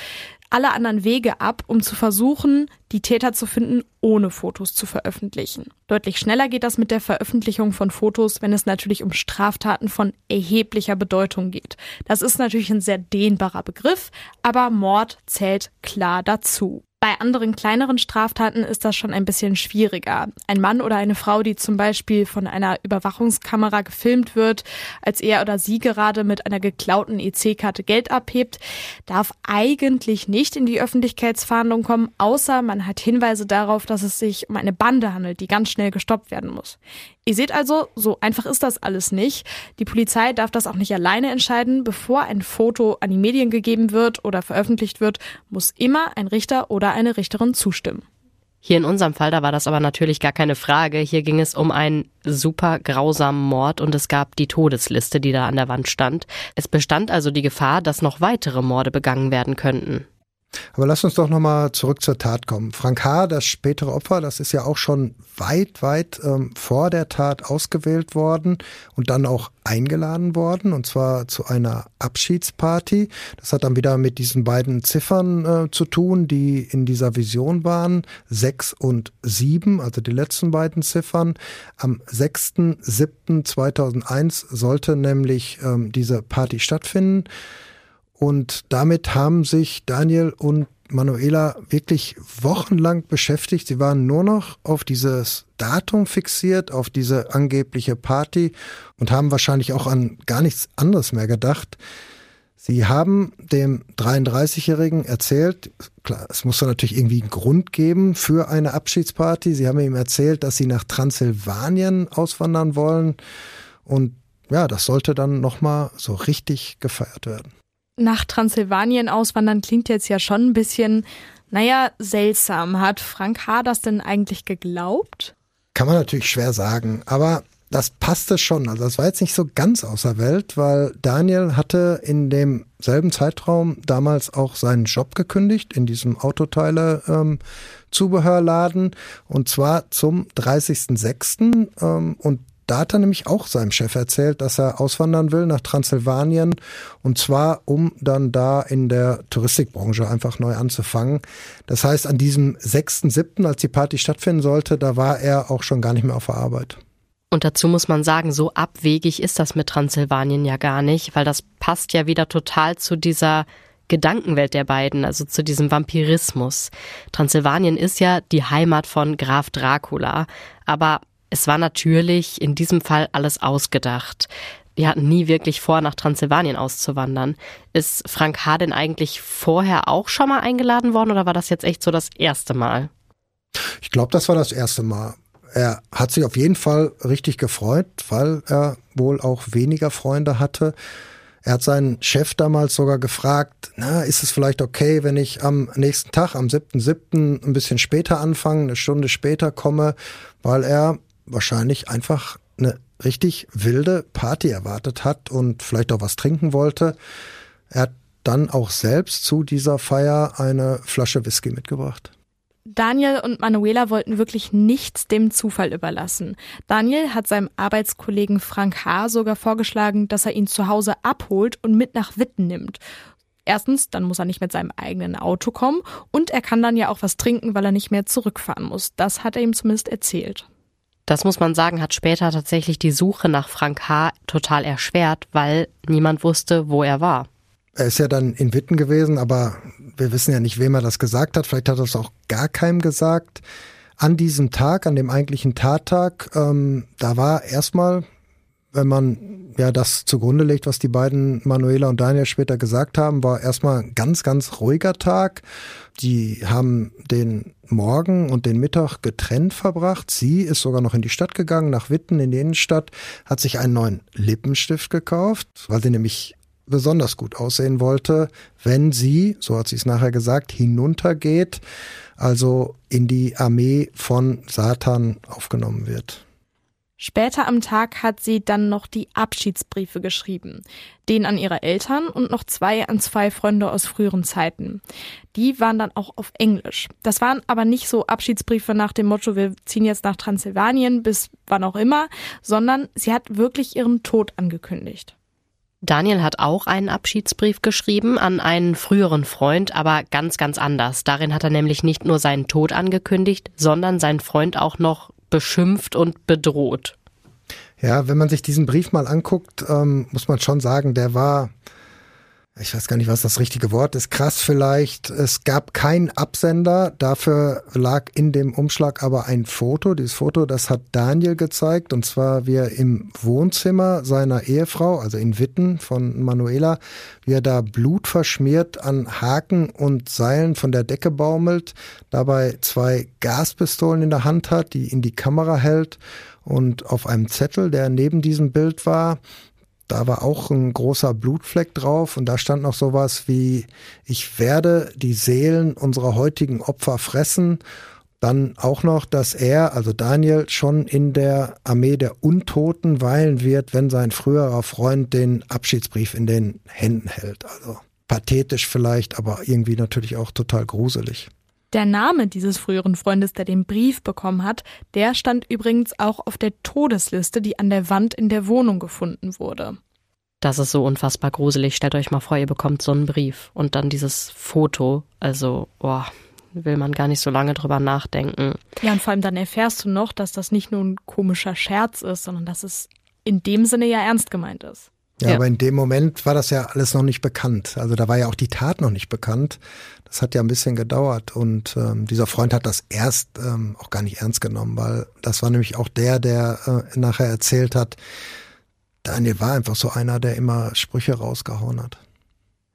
alle anderen Wege ab, um zu versuchen, die Täter zu finden, ohne Fotos zu veröffentlichen. Deutlich schneller geht das mit der Veröffentlichung von Fotos, wenn es natürlich um Straftaten von erheblicher Bedeutung geht. Das ist natürlich ein sehr dehnbarer Begriff, aber Mord zählt klar dazu. Bei anderen kleineren Straftaten ist das schon ein bisschen schwieriger. Ein Mann oder eine Frau, die zum Beispiel von einer Überwachungskamera gefilmt wird, als er oder sie gerade mit einer geklauten EC-Karte Geld abhebt, darf eigentlich nicht in die Öffentlichkeitsfahndung kommen, außer man hat Hinweise darauf, dass es sich um eine Bande handelt, die ganz schnell gestoppt werden muss. Ihr seht also, so einfach ist das alles nicht. Die Polizei darf das auch nicht alleine entscheiden. Bevor ein Foto an die Medien gegeben wird oder veröffentlicht wird, muss immer ein Richter oder eine Richterin zustimmen. Hier in unserem Fall, da war das aber natürlich gar keine Frage. Hier ging es um einen super grausamen Mord und es gab die Todesliste, die da an der Wand stand. Es bestand also die Gefahr, dass noch weitere Morde begangen werden könnten. Aber lass uns doch nochmal zurück zur Tat kommen. Frank H., das spätere Opfer, das ist ja auch schon weit, weit ähm, vor der Tat ausgewählt worden und dann auch eingeladen worden, und zwar zu einer Abschiedsparty. Das hat dann wieder mit diesen beiden Ziffern äh, zu tun, die in dieser Vision waren, sechs und sieben, also die letzten beiden Ziffern. Am 6.7.2001 sollte nämlich ähm, diese Party stattfinden. Und damit haben sich Daniel und Manuela wirklich wochenlang beschäftigt. Sie waren nur noch auf dieses Datum fixiert, auf diese angebliche Party und haben wahrscheinlich auch an gar nichts anderes mehr gedacht. Sie haben dem 33-Jährigen erzählt, klar, es muss natürlich irgendwie einen Grund geben für eine Abschiedsparty. Sie haben ihm erzählt, dass sie nach Transsilvanien auswandern wollen und ja, das sollte dann nochmal so richtig gefeiert werden nach Transsilvanien auswandern klingt jetzt ja schon ein bisschen, naja, seltsam. Hat Frank H. das denn eigentlich geglaubt? Kann man natürlich schwer sagen, aber das passte schon. Also das war jetzt nicht so ganz außer Welt, weil Daniel hatte in demselben Zeitraum damals auch seinen Job gekündigt in diesem Autoteile ähm, und zwar zum 30.06. Ähm, und da hat er nämlich auch seinem Chef erzählt, dass er auswandern will nach Transsilvanien und zwar, um dann da in der Touristikbranche einfach neu anzufangen. Das heißt, an diesem 6.7., als die Party stattfinden sollte, da war er auch schon gar nicht mehr auf der Arbeit. Und dazu muss man sagen, so abwegig ist das mit Transsilvanien ja gar nicht, weil das passt ja wieder total zu dieser Gedankenwelt der beiden, also zu diesem Vampirismus. Transsilvanien ist ja die Heimat von Graf Dracula, aber es war natürlich in diesem Fall alles ausgedacht. Die hatten nie wirklich vor, nach Transsilvanien auszuwandern. Ist Frank H. denn eigentlich vorher auch schon mal eingeladen worden oder war das jetzt echt so das erste Mal? Ich glaube, das war das erste Mal. Er hat sich auf jeden Fall richtig gefreut, weil er wohl auch weniger Freunde hatte. Er hat seinen Chef damals sogar gefragt, na, ist es vielleicht okay, wenn ich am nächsten Tag, am 7.7. ein bisschen später anfange, eine Stunde später komme, weil er wahrscheinlich einfach eine richtig wilde Party erwartet hat und vielleicht auch was trinken wollte. Er hat dann auch selbst zu dieser Feier eine Flasche Whisky mitgebracht. Daniel und Manuela wollten wirklich nichts dem Zufall überlassen. Daniel hat seinem Arbeitskollegen Frank H. sogar vorgeschlagen, dass er ihn zu Hause abholt und mit nach Witten nimmt. Erstens, dann muss er nicht mit seinem eigenen Auto kommen und er kann dann ja auch was trinken, weil er nicht mehr zurückfahren muss. Das hat er ihm zumindest erzählt. Das muss man sagen, hat später tatsächlich die Suche nach Frank H. total erschwert, weil niemand wusste, wo er war. Er ist ja dann in Witten gewesen, aber wir wissen ja nicht, wem er das gesagt hat. Vielleicht hat er es auch gar keinem gesagt. An diesem Tag, an dem eigentlichen Tattag, ähm, da war erstmal, wenn man ja das zugrunde legt, was die beiden Manuela und Daniel später gesagt haben, war erstmal ein ganz, ganz ruhiger Tag. Die haben den Morgen und den Mittag getrennt verbracht. Sie ist sogar noch in die Stadt gegangen, nach Witten in die Innenstadt, hat sich einen neuen Lippenstift gekauft, weil sie nämlich besonders gut aussehen wollte, wenn sie, so hat sie es nachher gesagt, hinuntergeht, also in die Armee von Satan aufgenommen wird. Später am Tag hat sie dann noch die Abschiedsbriefe geschrieben. Den an ihre Eltern und noch zwei an zwei Freunde aus früheren Zeiten. Die waren dann auch auf Englisch. Das waren aber nicht so Abschiedsbriefe nach dem Motto, wir ziehen jetzt nach Transsilvanien bis wann auch immer, sondern sie hat wirklich ihren Tod angekündigt. Daniel hat auch einen Abschiedsbrief geschrieben an einen früheren Freund, aber ganz, ganz anders. Darin hat er nämlich nicht nur seinen Tod angekündigt, sondern seinen Freund auch noch beschimpft und bedroht. Ja, wenn man sich diesen Brief mal anguckt, ähm, muss man schon sagen, der war ich weiß gar nicht, was das richtige Wort ist, krass vielleicht. Es gab keinen Absender, dafür lag in dem Umschlag aber ein Foto. Dieses Foto, das hat Daniel gezeigt, und zwar wie er im Wohnzimmer seiner Ehefrau, also in Witten von Manuela, wie er da blutverschmiert an Haken und Seilen von der Decke baumelt, dabei zwei Gaspistolen in der Hand hat, die in die Kamera hält und auf einem Zettel, der neben diesem Bild war, da war auch ein großer Blutfleck drauf und da stand noch sowas wie, ich werde die Seelen unserer heutigen Opfer fressen. Dann auch noch, dass er, also Daniel, schon in der Armee der Untoten weilen wird, wenn sein früherer Freund den Abschiedsbrief in den Händen hält. Also pathetisch vielleicht, aber irgendwie natürlich auch total gruselig. Der Name dieses früheren Freundes, der den Brief bekommen hat, der stand übrigens auch auf der Todesliste, die an der Wand in der Wohnung gefunden wurde. Das ist so unfassbar gruselig. Stellt euch mal vor, ihr bekommt so einen Brief und dann dieses Foto. Also, boah, will man gar nicht so lange drüber nachdenken. Ja, und vor allem dann erfährst du noch, dass das nicht nur ein komischer Scherz ist, sondern dass es in dem Sinne ja ernst gemeint ist. Ja, ja, aber in dem Moment war das ja alles noch nicht bekannt. Also da war ja auch die Tat noch nicht bekannt. Das hat ja ein bisschen gedauert und ähm, dieser Freund hat das erst ähm, auch gar nicht ernst genommen, weil das war nämlich auch der, der äh, nachher erzählt hat, Daniel war einfach so einer, der immer Sprüche rausgehauen hat.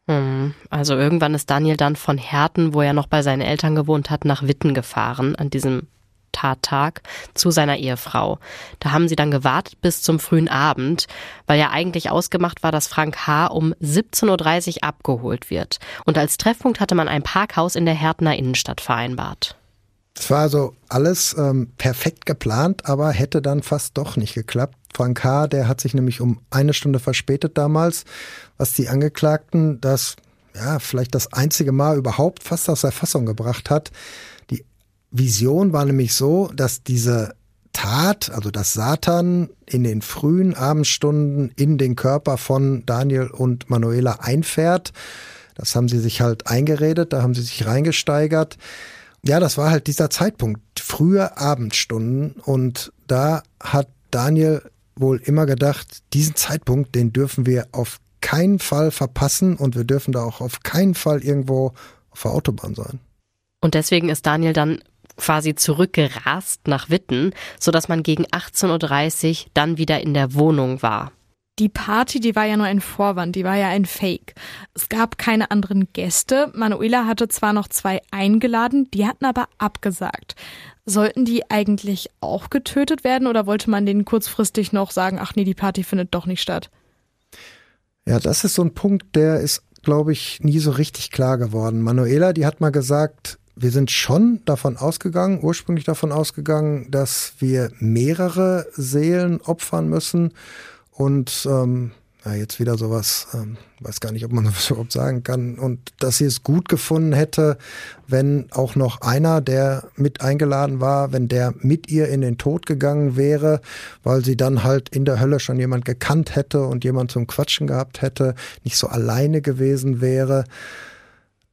Hm, also irgendwann ist Daniel dann von Herten, wo er noch bei seinen Eltern gewohnt hat, nach Witten gefahren an diesem Tattag zu seiner Ehefrau. Da haben sie dann gewartet bis zum frühen Abend, weil ja eigentlich ausgemacht war, dass Frank H. um 17.30 Uhr abgeholt wird. Und als Treffpunkt hatte man ein Parkhaus in der Hertener Innenstadt vereinbart. Es war also alles ähm, perfekt geplant, aber hätte dann fast doch nicht geklappt. Frank H., der hat sich nämlich um eine Stunde verspätet damals, was die Angeklagten das ja vielleicht das einzige Mal überhaupt fast aus der Fassung gebracht hat. Vision war nämlich so, dass diese Tat, also dass Satan in den frühen Abendstunden in den Körper von Daniel und Manuela einfährt. Das haben sie sich halt eingeredet, da haben sie sich reingesteigert. Ja, das war halt dieser Zeitpunkt, frühe Abendstunden. Und da hat Daniel wohl immer gedacht, diesen Zeitpunkt, den dürfen wir auf keinen Fall verpassen und wir dürfen da auch auf keinen Fall irgendwo auf der Autobahn sein. Und deswegen ist Daniel dann quasi zurückgerast nach Witten, sodass man gegen 18.30 Uhr dann wieder in der Wohnung war. Die Party, die war ja nur ein Vorwand, die war ja ein Fake. Es gab keine anderen Gäste. Manuela hatte zwar noch zwei eingeladen, die hatten aber abgesagt. Sollten die eigentlich auch getötet werden oder wollte man denen kurzfristig noch sagen, ach nee, die Party findet doch nicht statt? Ja, das ist so ein Punkt, der ist, glaube ich, nie so richtig klar geworden. Manuela, die hat mal gesagt, wir sind schon davon ausgegangen, ursprünglich davon ausgegangen, dass wir mehrere Seelen opfern müssen und ähm, ja, jetzt wieder sowas, ähm, weiß gar nicht, ob man das überhaupt sagen kann. Und dass sie es gut gefunden hätte, wenn auch noch einer, der mit eingeladen war, wenn der mit ihr in den Tod gegangen wäre, weil sie dann halt in der Hölle schon jemand gekannt hätte und jemand zum Quatschen gehabt hätte, nicht so alleine gewesen wäre.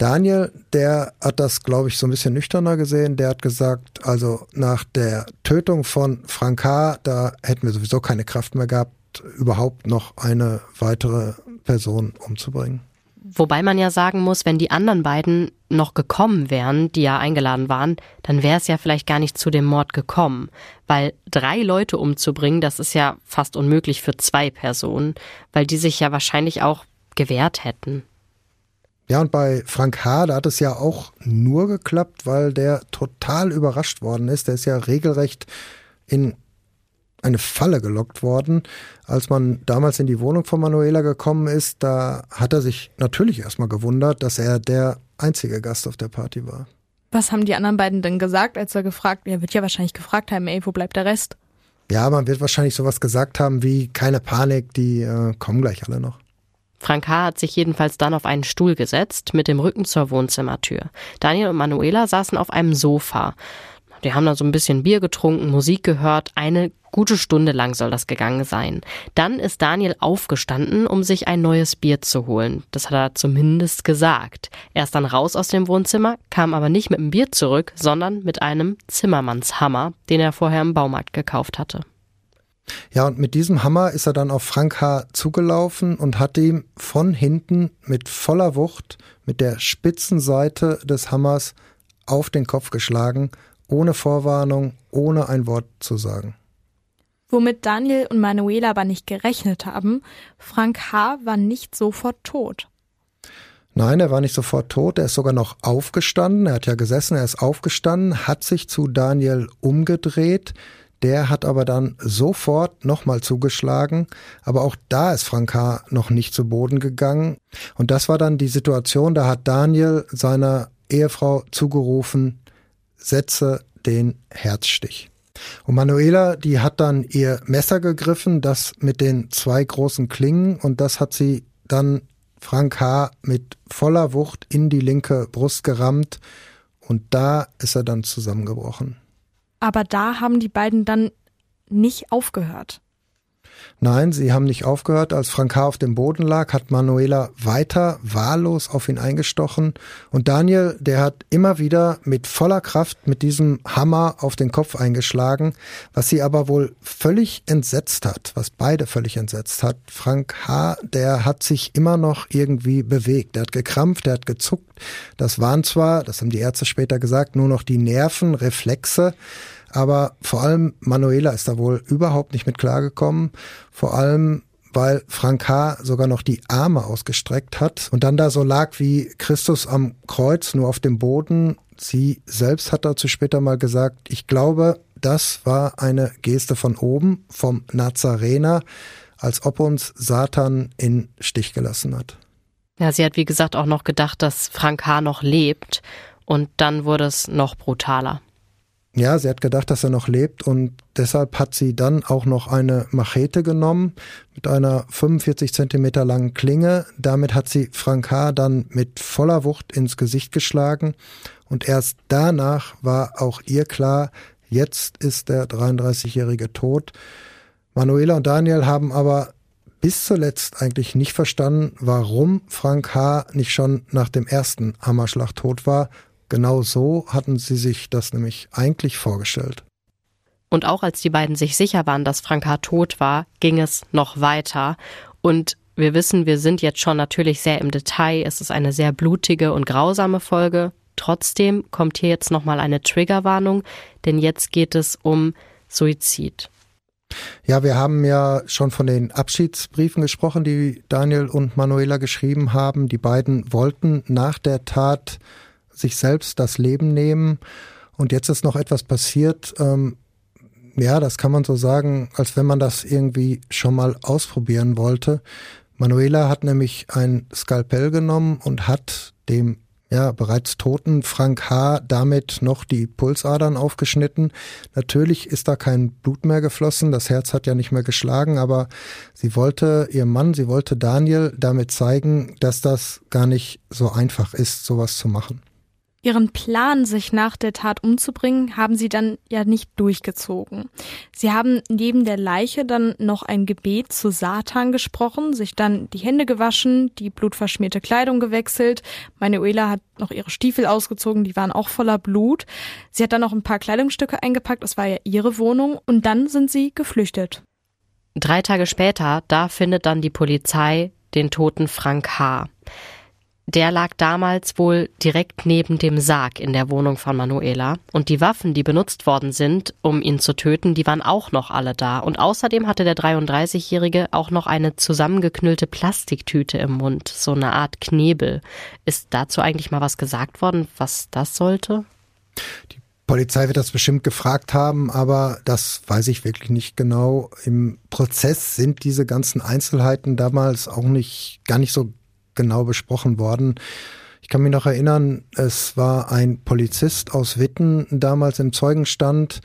Daniel, der hat das, glaube ich, so ein bisschen nüchterner gesehen. Der hat gesagt, also nach der Tötung von Frank H., da hätten wir sowieso keine Kraft mehr gehabt überhaupt noch eine weitere Person umzubringen. Wobei man ja sagen muss, wenn die anderen beiden noch gekommen wären, die ja eingeladen waren, dann wäre es ja vielleicht gar nicht zu dem Mord gekommen. Weil drei Leute umzubringen, das ist ja fast unmöglich für zwei Personen, weil die sich ja wahrscheinlich auch gewehrt hätten. Ja, und bei Frank H., da hat es ja auch nur geklappt, weil der total überrascht worden ist. Der ist ja regelrecht in eine Falle gelockt worden. Als man damals in die Wohnung von Manuela gekommen ist, da hat er sich natürlich erstmal gewundert, dass er der einzige Gast auf der Party war. Was haben die anderen beiden denn gesagt, als er gefragt, er wird ja wahrscheinlich gefragt haben, ey, wo bleibt der Rest? Ja, man wird wahrscheinlich sowas gesagt haben wie, keine Panik, die äh, kommen gleich alle noch. Frank H. hat sich jedenfalls dann auf einen Stuhl gesetzt, mit dem Rücken zur Wohnzimmertür. Daniel und Manuela saßen auf einem Sofa. Die haben dann so ein bisschen Bier getrunken, Musik gehört. Eine gute Stunde lang soll das gegangen sein. Dann ist Daniel aufgestanden, um sich ein neues Bier zu holen. Das hat er zumindest gesagt. Er ist dann raus aus dem Wohnzimmer, kam aber nicht mit dem Bier zurück, sondern mit einem Zimmermannshammer, den er vorher im Baumarkt gekauft hatte. Ja, und mit diesem Hammer ist er dann auf Frank H. zugelaufen und hat ihm von hinten mit voller Wucht mit der spitzen Seite des Hammers auf den Kopf geschlagen ohne Vorwarnung, ohne ein Wort zu sagen. Womit Daniel und Manuela aber nicht gerechnet haben, Frank H. war nicht sofort tot. Nein, er war nicht sofort tot, er ist sogar noch aufgestanden, er hat ja gesessen, er ist aufgestanden, hat sich zu Daniel umgedreht, der hat aber dann sofort nochmal zugeschlagen, aber auch da ist Frank H. noch nicht zu Boden gegangen. Und das war dann die Situation, da hat Daniel seiner Ehefrau zugerufen, setze den Herzstich. Und Manuela, die hat dann ihr Messer gegriffen, das mit den zwei großen Klingen, und das hat sie dann Frank H. mit voller Wucht in die linke Brust gerammt, und da ist er dann zusammengebrochen. Aber da haben die beiden dann nicht aufgehört. Nein, sie haben nicht aufgehört. Als Frank H. auf dem Boden lag, hat Manuela weiter wahllos auf ihn eingestochen. Und Daniel, der hat immer wieder mit voller Kraft mit diesem Hammer auf den Kopf eingeschlagen, was sie aber wohl völlig entsetzt hat, was beide völlig entsetzt hat. Frank H., der hat sich immer noch irgendwie bewegt. Er hat gekrampft, er hat gezuckt. Das waren zwar, das haben die Ärzte später gesagt, nur noch die Nerven, Reflexe. Aber vor allem Manuela ist da wohl überhaupt nicht mit klargekommen. Vor allem, weil Frank H. sogar noch die Arme ausgestreckt hat und dann da so lag wie Christus am Kreuz, nur auf dem Boden. Sie selbst hat dazu später mal gesagt, ich glaube, das war eine Geste von oben, vom Nazarener, als ob uns Satan in Stich gelassen hat. Ja, sie hat wie gesagt auch noch gedacht, dass Frank H. noch lebt und dann wurde es noch brutaler. Ja, sie hat gedacht, dass er noch lebt und deshalb hat sie dann auch noch eine Machete genommen mit einer 45 Zentimeter langen Klinge. Damit hat sie Frank H. dann mit voller Wucht ins Gesicht geschlagen und erst danach war auch ihr klar, Jetzt ist der 33-Jährige tot. Manuela und Daniel haben aber bis zuletzt eigentlich nicht verstanden, warum Frank H. nicht schon nach dem ersten Hammerschlag tot war. Genau so hatten sie sich das nämlich eigentlich vorgestellt. Und auch als die beiden sich sicher waren, dass Frank H. tot war, ging es noch weiter. Und wir wissen, wir sind jetzt schon natürlich sehr im Detail. Es ist eine sehr blutige und grausame Folge. Trotzdem kommt hier jetzt nochmal eine Triggerwarnung, denn jetzt geht es um Suizid. Ja, wir haben ja schon von den Abschiedsbriefen gesprochen, die Daniel und Manuela geschrieben haben. Die beiden wollten nach der Tat sich selbst das Leben nehmen. Und jetzt ist noch etwas passiert. Ähm, ja, das kann man so sagen, als wenn man das irgendwie schon mal ausprobieren wollte. Manuela hat nämlich ein Skalpell genommen und hat dem ja, bereits toten Frank H. damit noch die Pulsadern aufgeschnitten. Natürlich ist da kein Blut mehr geflossen, das Herz hat ja nicht mehr geschlagen, aber sie wollte ihr Mann, sie wollte Daniel damit zeigen, dass das gar nicht so einfach ist, sowas zu machen. Ihren Plan, sich nach der Tat umzubringen, haben sie dann ja nicht durchgezogen. Sie haben neben der Leiche dann noch ein Gebet zu Satan gesprochen, sich dann die Hände gewaschen, die blutverschmierte Kleidung gewechselt. Manuela hat noch ihre Stiefel ausgezogen, die waren auch voller Blut. Sie hat dann noch ein paar Kleidungsstücke eingepackt, das war ja ihre Wohnung, und dann sind sie geflüchtet. Drei Tage später, da findet dann die Polizei den toten Frank H der lag damals wohl direkt neben dem Sarg in der Wohnung von Manuela. Und die Waffen, die benutzt worden sind, um ihn zu töten, die waren auch noch alle da. Und außerdem hatte der 33-Jährige auch noch eine zusammengeknüllte Plastiktüte im Mund, so eine Art Knebel. Ist dazu eigentlich mal was gesagt worden, was das sollte? Die Polizei wird das bestimmt gefragt haben, aber das weiß ich wirklich nicht genau. Im Prozess sind diese ganzen Einzelheiten damals auch nicht, gar nicht so genau besprochen worden. Ich kann mich noch erinnern, es war ein Polizist aus Witten damals im Zeugenstand,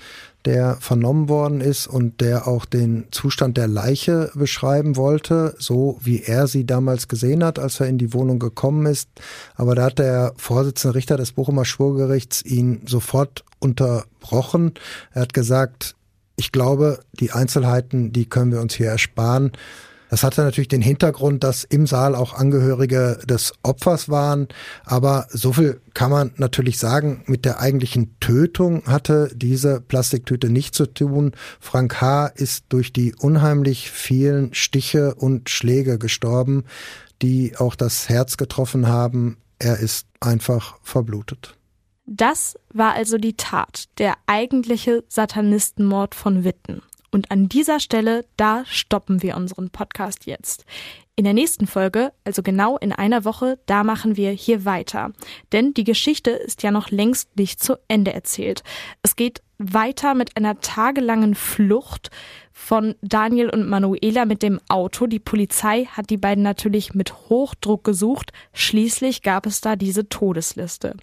der vernommen worden ist und der auch den Zustand der Leiche beschreiben wollte, so wie er sie damals gesehen hat, als er in die Wohnung gekommen ist. Aber da hat der Vorsitzende Richter des Bochumer Schwurgerichts ihn sofort unterbrochen. Er hat gesagt, ich glaube, die Einzelheiten, die können wir uns hier ersparen. Das hatte natürlich den Hintergrund, dass im Saal auch Angehörige des Opfers waren. Aber so viel kann man natürlich sagen, mit der eigentlichen Tötung hatte diese Plastiktüte nichts zu tun. Frank H. ist durch die unheimlich vielen Stiche und Schläge gestorben, die auch das Herz getroffen haben. Er ist einfach verblutet. Das war also die Tat, der eigentliche Satanistenmord von Witten. Und an dieser Stelle, da stoppen wir unseren Podcast jetzt. In der nächsten Folge, also genau in einer Woche, da machen wir hier weiter. Denn die Geschichte ist ja noch längst nicht zu Ende erzählt. Es geht weiter mit einer tagelangen Flucht von Daniel und Manuela mit dem Auto. Die Polizei hat die beiden natürlich mit Hochdruck gesucht. Schließlich gab es da diese Todesliste.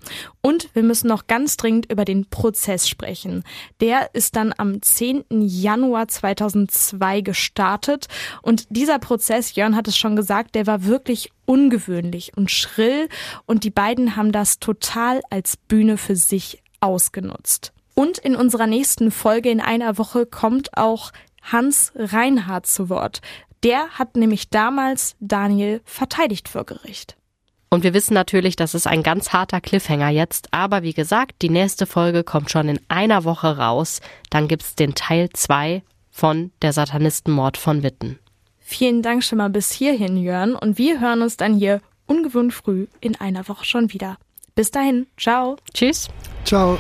Und wir müssen noch ganz dringend über den Prozess sprechen. Der ist dann am 10. Januar 2002 gestartet. Und dieser Prozess, Jörn hat es schon gesagt, der war wirklich ungewöhnlich und schrill. Und die beiden haben das total als Bühne für sich ausgenutzt. Und in unserer nächsten Folge in einer Woche kommt auch Hans Reinhardt zu Wort. Der hat nämlich damals Daniel verteidigt vor Gericht. Und wir wissen natürlich, das ist ein ganz harter Cliffhanger jetzt, aber wie gesagt, die nächste Folge kommt schon in einer Woche raus. Dann gibt's den Teil 2 von Der Satanistenmord von Witten. Vielen Dank schon mal bis hierhin, Jörn, und wir hören uns dann hier ungewohnt früh in einer Woche schon wieder. Bis dahin, ciao. Tschüss. Ciao.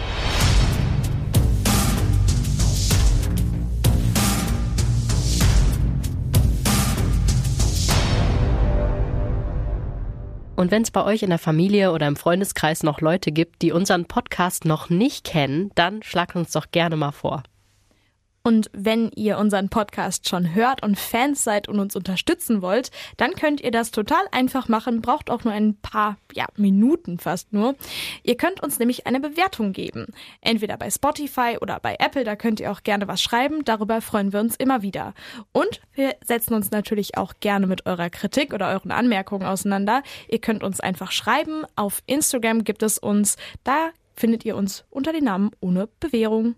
Und wenn es bei euch in der Familie oder im Freundeskreis noch Leute gibt, die unseren Podcast noch nicht kennen, dann schlagt uns doch gerne mal vor. Und wenn ihr unseren Podcast schon hört und Fans seid und uns unterstützen wollt, dann könnt ihr das total einfach machen, braucht auch nur ein paar ja, Minuten fast nur. Ihr könnt uns nämlich eine Bewertung geben. Entweder bei Spotify oder bei Apple, da könnt ihr auch gerne was schreiben, darüber freuen wir uns immer wieder. Und wir setzen uns natürlich auch gerne mit eurer Kritik oder euren Anmerkungen auseinander. Ihr könnt uns einfach schreiben. Auf Instagram gibt es uns, da findet ihr uns unter den Namen ohne Bewährung.